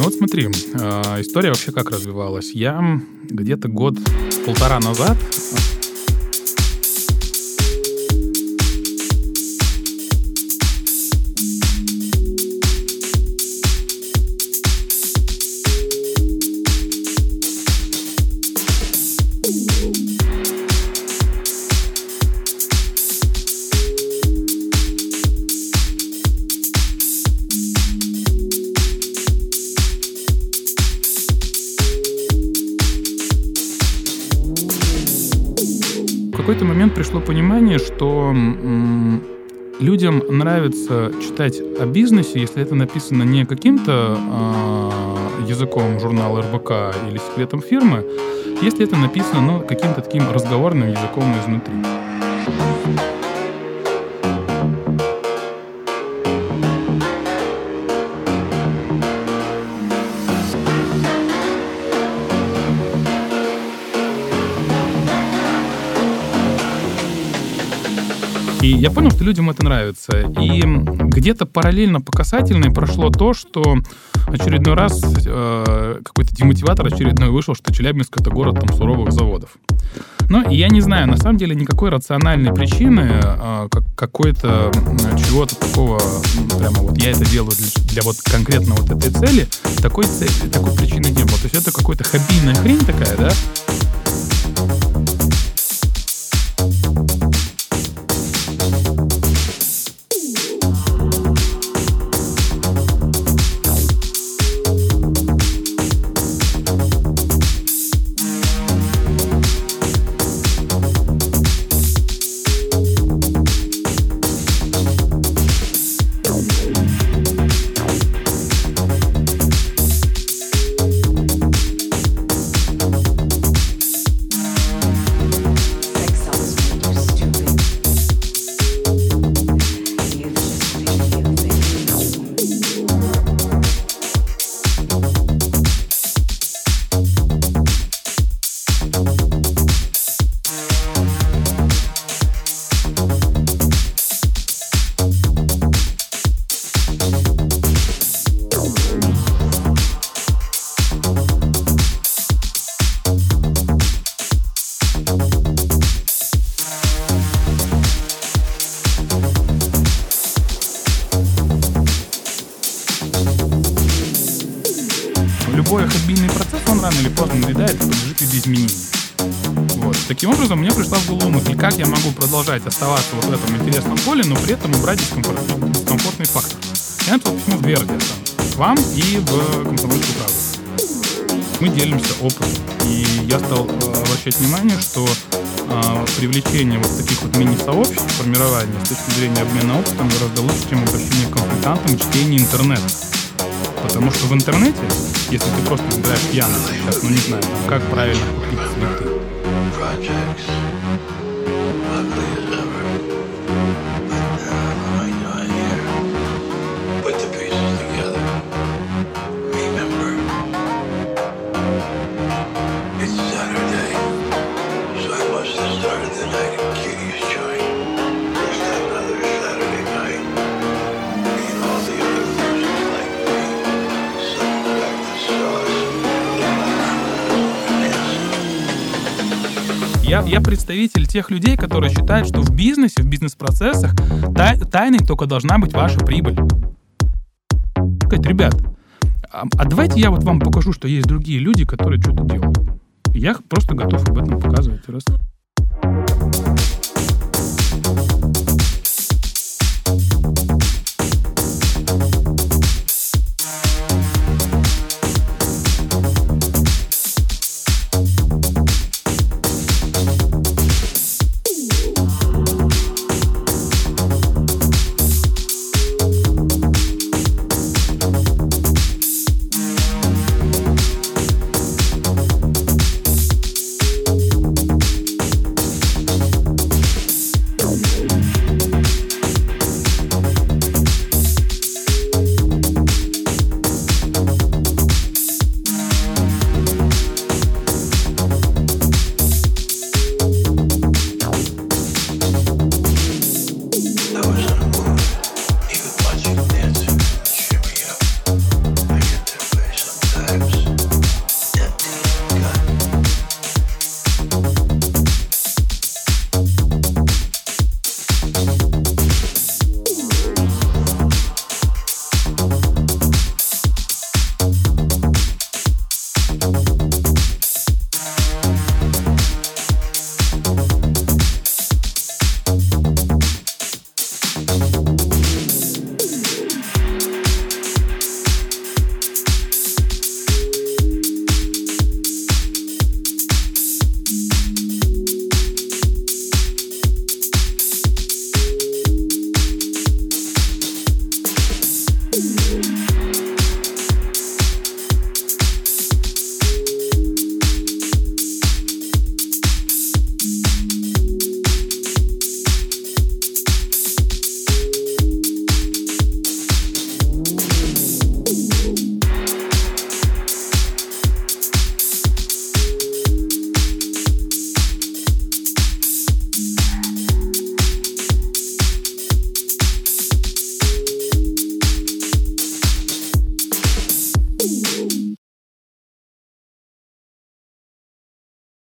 Ну вот смотри, э, история вообще как развивалась. Я где-то год-полтора назад какой-то момент пришло понимание, что людям нравится читать о бизнесе, если это написано не каким-то э, языком журнала РБК или секретом фирмы, если это написано ну, каким-то таким разговорным языком изнутри. И я понял, что людям это нравится. И где-то параллельно по касательной прошло то, что очередной раз э, какой-то демотиватор очередной вышел, что Челябинск это город там суровых заводов. Но я не знаю, на самом деле никакой рациональной причины, э, как, какой-то э, чего-то такого, прямо вот я это делаю для, для вот конкретно вот этой цели, такой, цели, такой причины не было. То есть это какой-то хоббийная хрень такая, да, хоббийный процесс, он рано или поздно надоедает и подлежит видоизменению. Вот. Таким образом, мне пришла в голову мысль, как я могу продолжать оставаться вот в этом интересном поле, но при этом убрать дискомфортный, дискомфортный фактор. Я написал письмо в две радиостанции. К вам и в Комсомольскую правду. Мы делимся опытом. И я стал э, обращать внимание, что э, привлечение вот таких вот мини-сообществ, формирование с точки зрения обмена опытом гораздо лучше, чем обращение к консультантам, чтение интернета. Потому что в интернете, если ты просто играешь пьяно сейчас, ну не знаю, как правильно купить цветы. Я, я представитель тех людей, которые считают, что в бизнесе, в бизнес-процессах тай, тайной только должна быть ваша прибыль. Сказать, ребят, а, а давайте я вот вам покажу, что есть другие люди, которые что-то делают. Я просто готов об этом показывать. Раз.